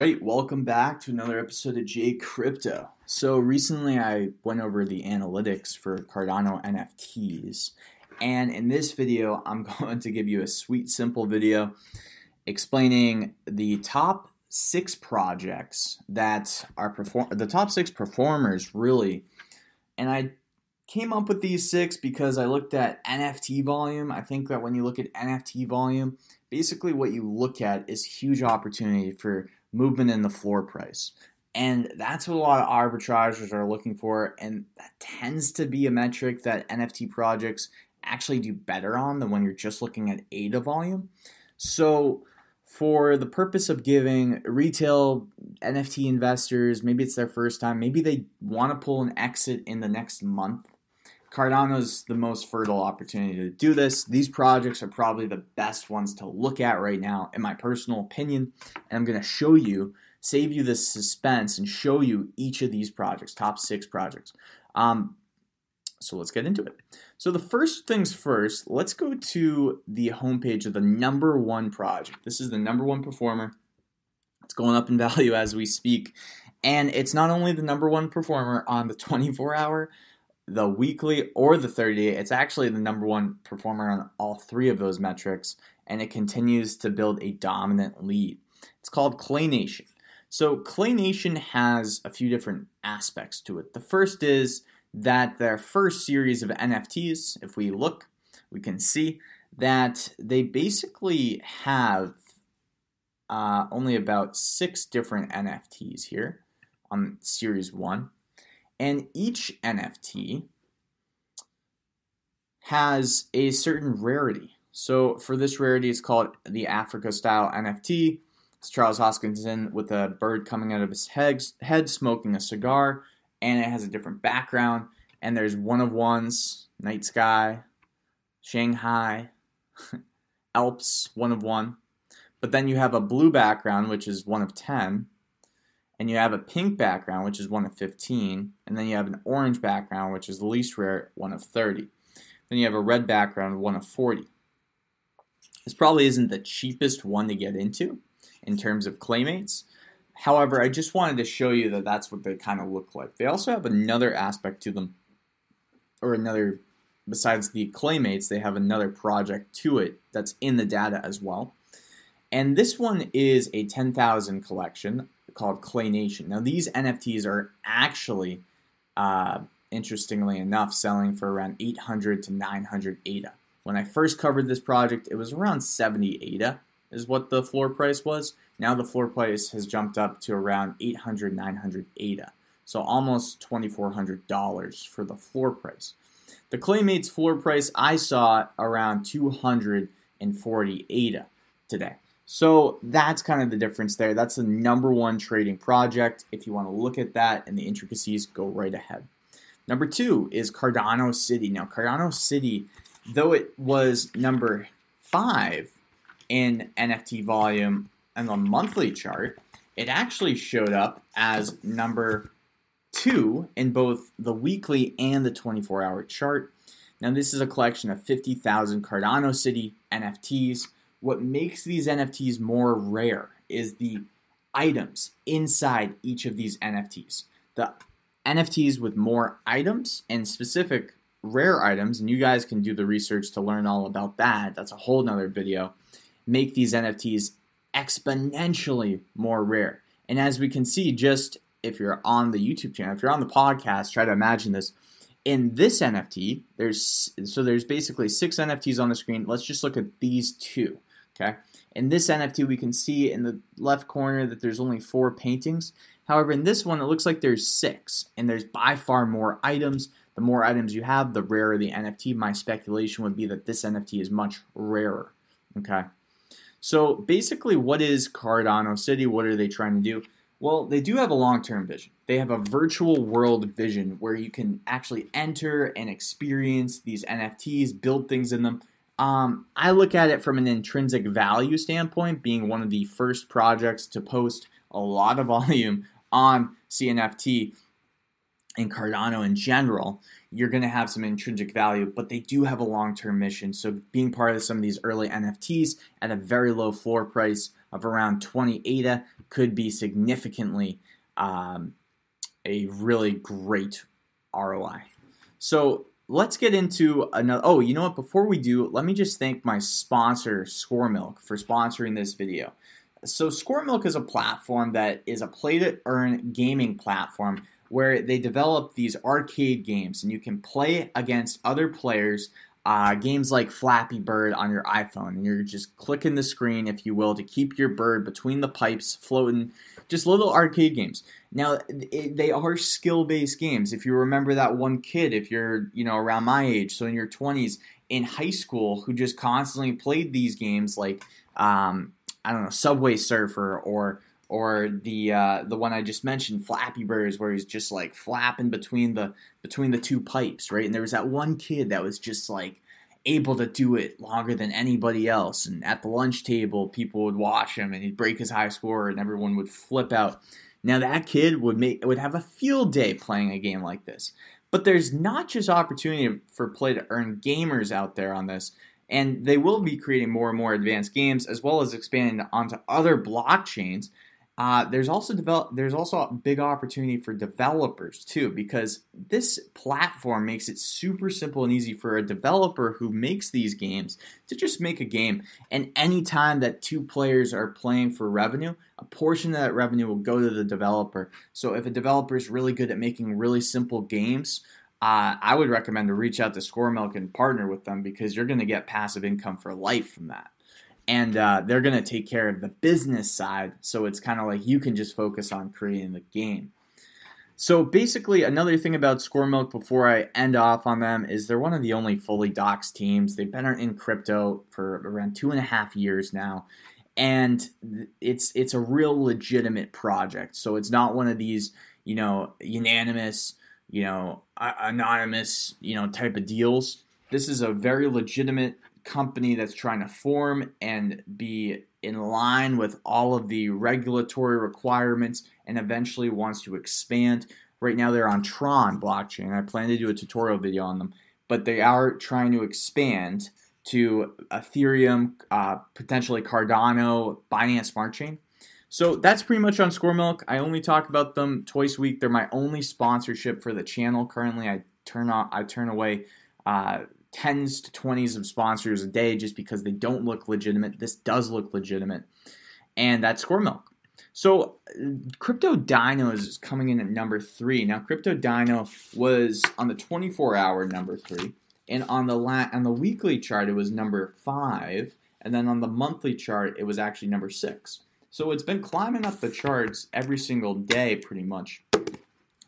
Great, welcome back to another episode of J Crypto. So recently I went over the analytics for Cardano NFTs, and in this video I'm going to give you a sweet, simple video explaining the top six projects that are perform the top six performers really. And I came up with these six because I looked at NFT volume. I think that when you look at NFT volume, basically what you look at is huge opportunity for movement in the floor price. And that's what a lot of arbitrageurs are looking for. And that tends to be a metric that NFT projects actually do better on than when you're just looking at ADA volume. So, for the purpose of giving retail NFT investors, maybe it's their first time, maybe they want to pull an exit in the next month. Cardano is the most fertile opportunity to do this. These projects are probably the best ones to look at right now, in my personal opinion. And I'm going to show you, save you the suspense, and show you each of these projects, top six projects. Um, so let's get into it. So the first things first, let's go to the homepage of the number one project. This is the number one performer. It's going up in value as we speak. And it's not only the number one performer on the 24 hour, the weekly or the 30 day, it's actually the number one performer on all three of those metrics, and it continues to build a dominant lead. It's called Clay Nation. So, Clay Nation has a few different aspects to it. The first is that their first series of NFTs, if we look, we can see that they basically have uh, only about six different NFTs here on series one. And each NFT has a certain rarity. So for this rarity, it's called the Africa style NFT. It's Charles Hoskinson with a bird coming out of his head, head smoking a cigar, and it has a different background. And there's one of ones, night sky, Shanghai, Alps, one of one. But then you have a blue background, which is one of 10, and you have a pink background, which is one of 15, and then you have an orange background, which is the least rare, one of 30. Then you have a red background, one of 40. This probably isn't the cheapest one to get into in terms of claymates. However, I just wanted to show you that that's what they kind of look like. They also have another aspect to them, or another, besides the claymates, they have another project to it that's in the data as well. And this one is a 10,000 collection called Clay Nation. Now, these NFTs are actually, uh, interestingly enough, selling for around 800 to 900 ADA. When I first covered this project, it was around 70 ADA, is what the floor price was. Now the floor price has jumped up to around 800, 900 ADA. So almost $2,400 for the floor price. The Claymates floor price I saw around 240 ADA today. So that's kind of the difference there. That's the number one trading project. If you want to look at that and the intricacies, go right ahead. Number two is Cardano City. Now, Cardano City, though it was number five in NFT volume on the monthly chart, it actually showed up as number two in both the weekly and the 24 hour chart. Now, this is a collection of 50,000 Cardano City NFTs what makes these NFTs more rare is the items inside each of these NFTs. The NFTs with more items and specific rare items, and you guys can do the research to learn all about that. That's a whole nother video. Make these NFTs exponentially more rare. And as we can see, just if you're on the YouTube channel, if you're on the podcast, try to imagine this. In this NFT, there's so there's basically six NFTs on the screen. Let's just look at these two. Okay. In this NFT, we can see in the left corner that there's only four paintings. However, in this one, it looks like there's six, and there's by far more items. The more items you have, the rarer the NFT. My speculation would be that this NFT is much rarer. Okay. So basically, what is Cardano City? What are they trying to do? Well, they do have a long term vision. They have a virtual world vision where you can actually enter and experience these NFTs, build things in them, um, I look at it from an intrinsic value standpoint, being one of the first projects to post a lot of volume on CNFT and Cardano in general. You're going to have some intrinsic value, but they do have a long term mission. So, being part of some of these early NFTs at a very low floor price, of around 20 ADA could be significantly um, a really great ROI. So let's get into another. Oh, you know what? Before we do, let me just thank my sponsor, Score Milk, for sponsoring this video. So, Score Milk is a platform that is a play to earn gaming platform where they develop these arcade games and you can play against other players. Uh, games like Flappy Bird on your iPhone, and you're just clicking the screen, if you will, to keep your bird between the pipes floating. Just little arcade games. Now it, they are skill-based games. If you remember that one kid, if you're you know around my age, so in your 20s in high school, who just constantly played these games like um, I don't know Subway Surfer or or the uh, the one I just mentioned, Flappy Birds, where he's just like flapping between the between the two pipes, right? And there was that one kid that was just like able to do it longer than anybody else. And at the lunch table, people would watch him, and he'd break his high score, and everyone would flip out. Now that kid would make would have a field day playing a game like this. But there's not just opportunity for play to earn gamers out there on this and they will be creating more and more advanced games as well as expanding onto other blockchains uh, there's also develop, there's also a big opportunity for developers too because this platform makes it super simple and easy for a developer who makes these games to just make a game. And anytime that two players are playing for revenue a portion of that revenue will go to the developer. So if a developer is really good at making really simple games uh, I would recommend to reach out to Score Milk and partner with them because you're going to get passive income for life from that and uh, they're going to take care of the business side. So it's kind of like you can just focus on creating the game. So basically, another thing about Score Milk before I end off on them is they're one of the only fully doxed teams. They've been in crypto for around two and a half years now, and it's it's a real legitimate project. So it's not one of these you know unanimous, you know anonymous, you know type of deals. This is a very legitimate company that's trying to form and be in line with all of the regulatory requirements and eventually wants to expand. Right now, they're on Tron blockchain. I plan to do a tutorial video on them, but they are trying to expand to Ethereum, uh, potentially Cardano, Binance Smart Chain. So that's pretty much on Score Milk. I only talk about them twice a week. They're my only sponsorship for the channel currently. I turn on, I turn away uh, tens to twenties of sponsors a day just because they don't look legitimate. This does look legitimate, and that's Score Milk. So, uh, Crypto Dino is coming in at number three. Now, Crypto Dino was on the 24-hour number three, and on the la- on the weekly chart it was number five, and then on the monthly chart it was actually number six. So it's been climbing up the charts every single day, pretty much.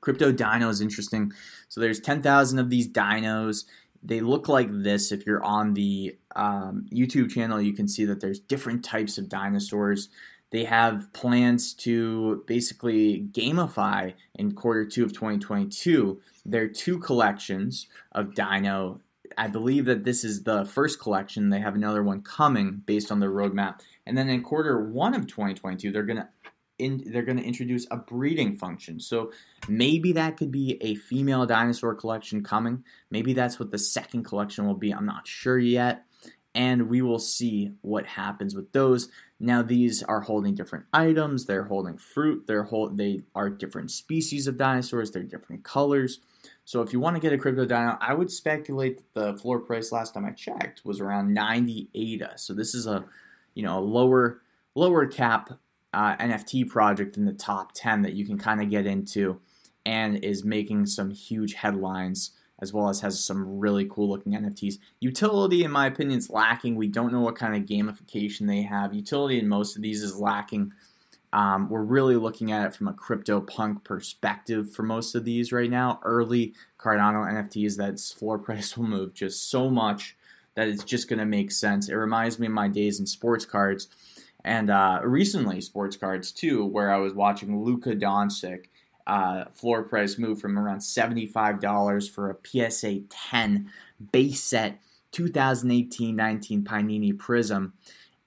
Crypto Dino is interesting. So there's 10,000 of these dinos they look like this. If you're on the um, YouTube channel, you can see that there's different types of dinosaurs. They have plans to basically gamify in quarter two of 2022 their two collections of dino. I believe that this is the first collection. They have another one coming based on their roadmap. And then in quarter one of 2022, they're going to in, they're going to introduce a breeding function. So maybe that could be a female dinosaur collection coming. Maybe that's what the second collection will be. I'm not sure yet. And we will see what happens with those. Now these are holding different items. They're holding fruit. They're hold, they are different species of dinosaurs. They're different colors. So if you want to get a crypto dino, I would speculate that the floor price last time I checked was around 90 ADA. So this is a you know a lower lower cap uh, NFT project in the top 10 that you can kind of get into and is making some huge headlines as well as has some really cool looking NFTs. Utility, in my opinion, is lacking. We don't know what kind of gamification they have. Utility in most of these is lacking. Um, we're really looking at it from a CryptoPunk perspective for most of these right now. Early Cardano NFTs, that floor price will move just so much that it's just going to make sense. It reminds me of my days in sports cards and uh, recently sports cards too, where I was watching Luka Doncic. Uh, floor price move from around $75 for a PSA 10 base set 2018-19 Panini Prism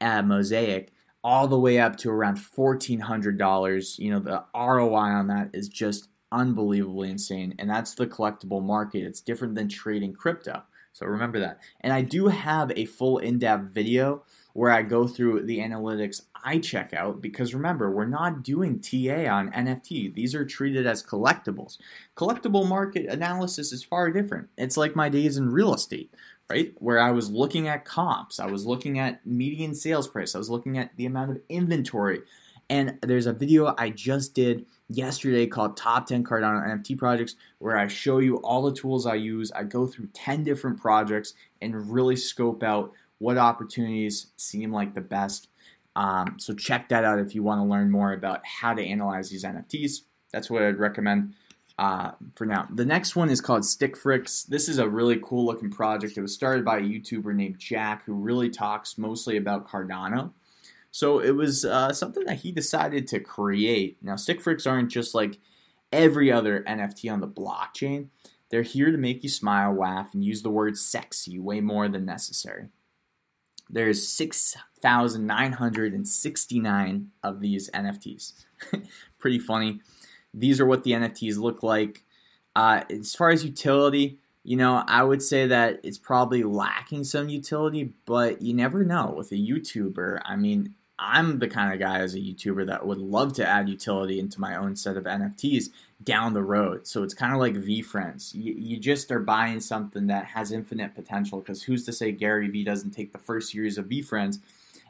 uh, Mosaic all the way up to around $1,400. You know, the ROI on that is just unbelievably insane. And that's the collectible market. It's different than trading crypto. So remember that. And I do have a full in depth video where I go through the analytics I check out because remember, we're not doing TA on NFT. These are treated as collectibles. Collectible market analysis is far different. It's like my days in real estate, right? Where I was looking at comps, I was looking at median sales price, I was looking at the amount of inventory. And there's a video I just did yesterday called Top 10 Cardano NFT Projects, where I show you all the tools I use. I go through 10 different projects and really scope out what opportunities seem like the best. Um, so check that out if you want to learn more about how to analyze these NFTs. That's what I'd recommend uh, for now. The next one is called Stickfrix. This is a really cool looking project. It was started by a YouTuber named Jack who really talks mostly about Cardano. So it was uh, something that he decided to create. Now, Stickfrix aren't just like every other NFT on the blockchain. They're here to make you smile, laugh, and use the word sexy way more than necessary. There's 6,969 of these NFTs. Pretty funny. These are what the NFTs look like. Uh, as far as utility, you know, I would say that it's probably lacking some utility, but you never know with a YouTuber. I mean, I'm the kind of guy as a YouTuber that would love to add utility into my own set of NFTs down the road. So it's kind of like VeeFriends. You, you just are buying something that has infinite potential because who's to say Gary Vee doesn't take the first series of VeeFriends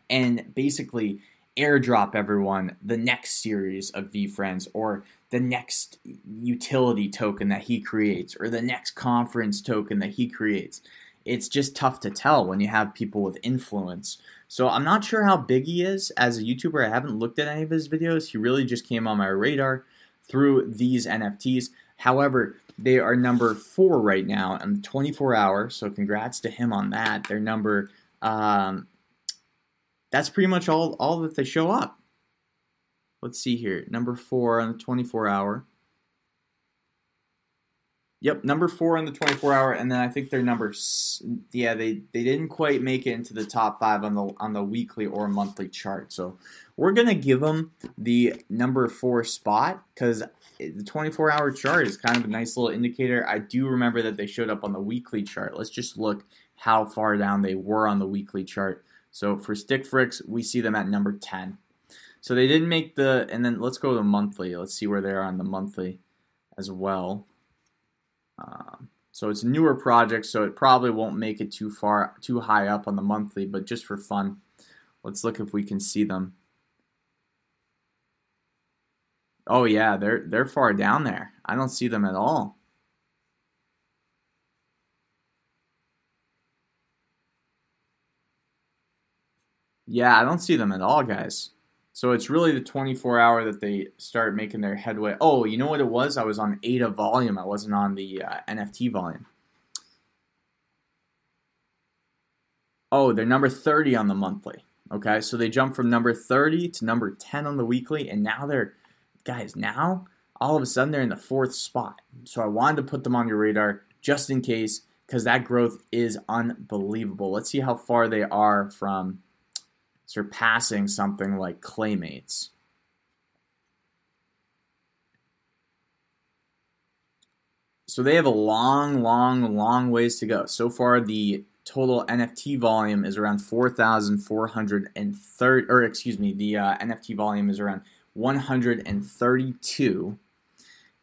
and basically airdrop everyone the next series of VeeFriends or the next utility token that he creates or the next conference token that he creates. It's just tough to tell when you have people with influence. So I'm not sure how big he is as a YouTuber. I haven't looked at any of his videos. He really just came on my radar through these NFTs. However, they are number four right now in the 24 hour. So congrats to him on that. They're number. Um, that's pretty much all all that they show up. Let's see here. Number four on the 24 hour. Yep, number four on the 24 hour, and then I think they're number. Yeah, they they didn't quite make it into the top five on the on the weekly or monthly chart. So we're gonna give them the number four spot because the 24 hour chart is kind of a nice little indicator. I do remember that they showed up on the weekly chart. Let's just look how far down they were on the weekly chart. So for Stickfrix, we see them at number 10. So they didn't make the, and then let's go to the monthly. Let's see where they are on the monthly as well. Um, so it's a newer project, so it probably won't make it too far, too high up on the monthly, but just for fun, let's look if we can see them. Oh yeah, they're they're far down there. I don't see them at all. Yeah, I don't see them at all, guys. So it's really the 24 hour that they start making their headway. Oh, you know what it was? I was on ADA volume. I wasn't on the uh, NFT volume. Oh, they're number 30 on the monthly. Okay, so they jumped from number 30 to number 10 on the weekly, and now they're, guys, now all of a sudden they're in the fourth spot. So I wanted to put them on your radar just in case, because that growth is unbelievable. Let's see how far they are from surpassing something like Claymates. So they have a long, long, long ways to go. So far, the total NFT volume is around 4,430, or excuse me, the uh, NFT volume is around 132.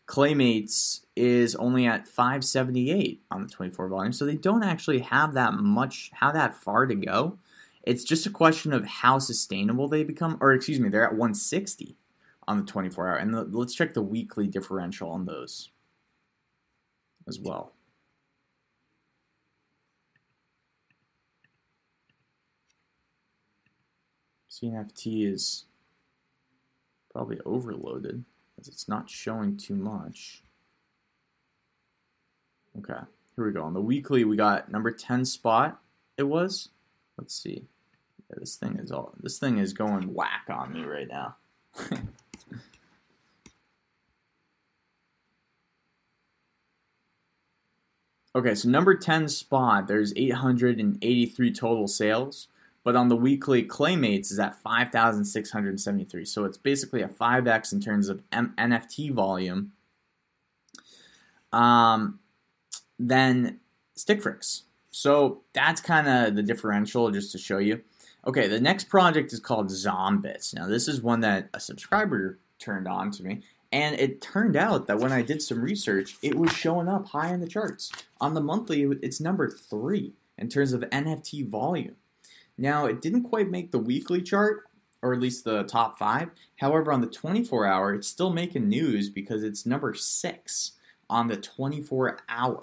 Claymates is only at 578 on the 24 volume, so they don't actually have that much, how that far to go. It's just a question of how sustainable they become, or excuse me, they're at 160 on the 24 hour. And the, let's check the weekly differential on those as well. CNFT is probably overloaded because it's not showing too much. Okay, here we go. On the weekly, we got number 10 spot, it was. Let's see. Yeah, this thing is all this thing is going whack on me right now. okay, so number 10 spot, there's 883 total sales, but on the weekly Claymates is at 5,673. So it's basically a 5x in terms of M- NFT volume. Um, then Stickfrix. So that's kind of the differential just to show you. Okay, the next project is called Zombits. Now, this is one that a subscriber turned on to me, and it turned out that when I did some research, it was showing up high in the charts. On the monthly, it's number three in terms of NFT volume. Now, it didn't quite make the weekly chart, or at least the top five. However, on the 24 hour, it's still making news because it's number six on the 24 hour.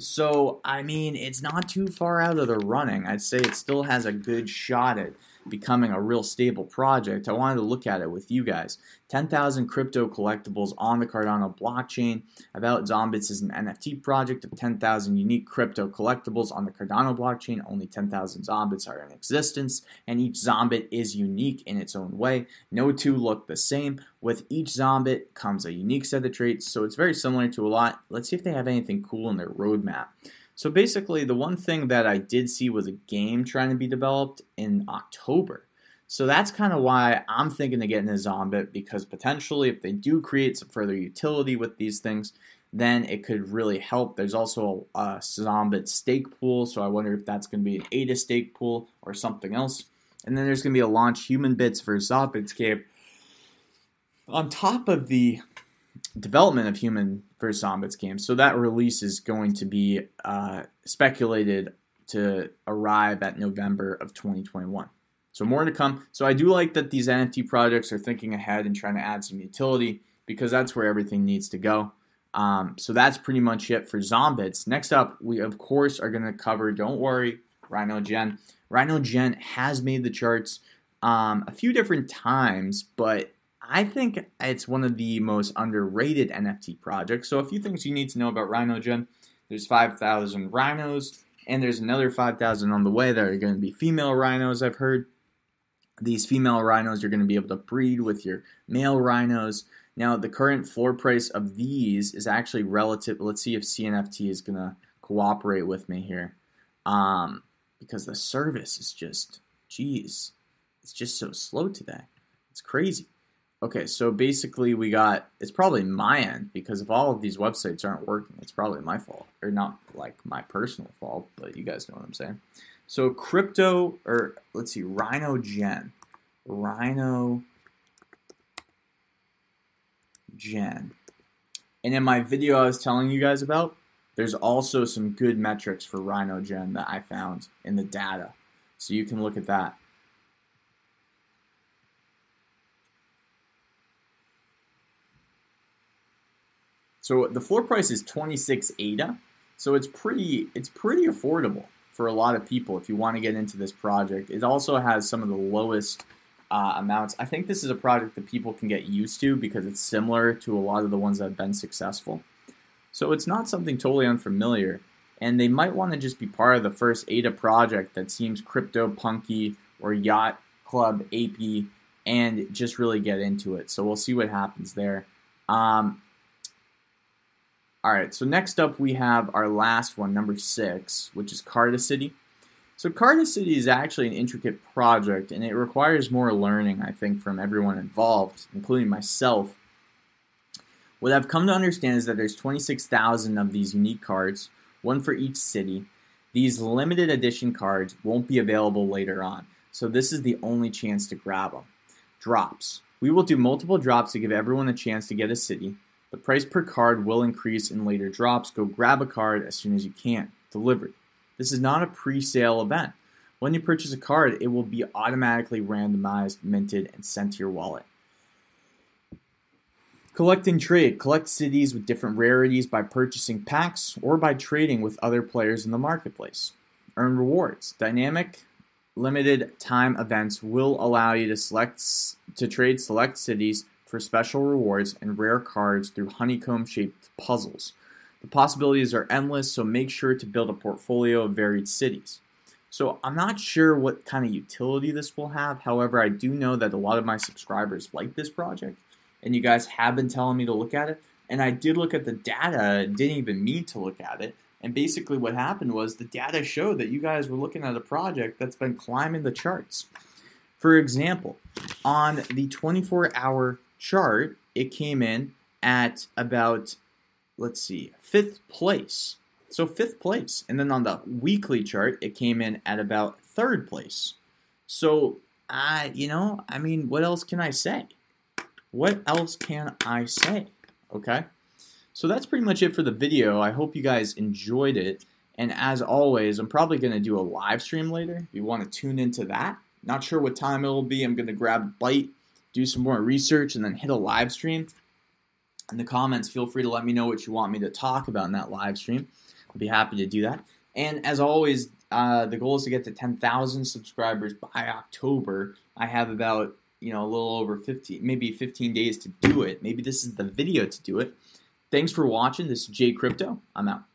So, I mean, it's not too far out of the running. I'd say it still has a good shot at becoming a real stable project, I wanted to look at it with you guys. 10,000 crypto collectibles on the Cardano blockchain. About Zombits is an NFT project of 10,000 unique crypto collectibles on the Cardano blockchain. Only 10,000 Zombits are in existence, and each Zombit is unique in its own way. No two look the same. With each Zombit comes a unique set of traits, so it's very similar to a lot. Let's see if they have anything cool in their roadmap. So basically, the one thing that I did see was a game trying to be developed in October. So that's kind of why I'm thinking of getting a Zombit because potentially, if they do create some further utility with these things, then it could really help. There's also a Zombit stake pool, so I wonder if that's going to be an ADA stake pool or something else. And then there's going to be a launch human bits for Zombitscape. On top of the development of human versus Zombies games. So that release is going to be uh, speculated to arrive at November of 2021. So more to come. So I do like that these NFT projects are thinking ahead and trying to add some utility because that's where everything needs to go. Um, so that's pretty much it for Zombits. Next up, we of course are going to cover. Don't worry, Rhino Gen. Rhino Gen has made the charts um, a few different times, but I think it's one of the most underrated NFT projects. So, a few things you need to know about RhinoGen there's 5,000 rhinos, and there's another 5,000 on the way that are going to be female rhinos, I've heard. These female rhinos are going to be able to breed with your male rhinos. Now, the current floor price of these is actually relative. Let's see if CNFT is going to cooperate with me here. Um, because the service is just, geez, it's just so slow today. It's crazy. Okay, so basically we got it's probably my end because if all of these websites aren't working, it's probably my fault or not like my personal fault, but you guys know what I'm saying. So crypto or let's see, Rhino Gen, Rhino Gen, and in my video I was telling you guys about, there's also some good metrics for Rhino Gen that I found in the data, so you can look at that. So the floor price is 26 ADA. So it's pretty it's pretty affordable for a lot of people if you want to get into this project. It also has some of the lowest uh, amounts. I think this is a project that people can get used to because it's similar to a lot of the ones that have been successful. So it's not something totally unfamiliar. And they might want to just be part of the first ADA project that seems crypto punky or yacht club ape and just really get into it. So we'll see what happens there. Um, all right, so next up we have our last one, number six, which is Cardicity. So Cardicity is actually an intricate project, and it requires more learning, I think, from everyone involved, including myself. What I've come to understand is that there's 26,000 of these unique cards, one for each city. These limited edition cards won't be available later on, so this is the only chance to grab them. Drops. We will do multiple drops to give everyone a chance to get a city. The price per card will increase in later drops. Go grab a card as soon as you can. Delivered. This is not a pre sale event. When you purchase a card, it will be automatically randomized, minted, and sent to your wallet. Collect and trade. Collect cities with different rarities by purchasing packs or by trading with other players in the marketplace. Earn rewards. Dynamic limited time events will allow you to select to trade select cities for special rewards and rare cards through honeycomb shaped puzzles. The possibilities are endless, so make sure to build a portfolio of varied cities. So I'm not sure what kind of utility this will have. However, I do know that a lot of my subscribers like this project, and you guys have been telling me to look at it. And I did look at the data, didn't even mean to look at it. And basically, what happened was the data showed that you guys were looking at a project that's been climbing the charts. For example, on the 24 hour chart, it came in at about, let's see, fifth place. So fifth place. And then on the weekly chart, it came in at about third place. So, uh, you know, I mean, what else can I say? What else can I say? Okay. So that's pretty much it for the video. I hope you guys enjoyed it. And as always, I'm probably going to do a live stream later if you want to tune into that. Not sure what time it will be. I'm going to grab bite, do some more research, and then hit a live stream. In the comments, feel free to let me know what you want me to talk about in that live stream. I'll be happy to do that. And as always, uh, the goal is to get to 10,000 subscribers by October. I have about you know a little over 15, maybe 15 days to do it. Maybe this is the video to do it. Thanks for watching. This is Jay Crypto. I'm out.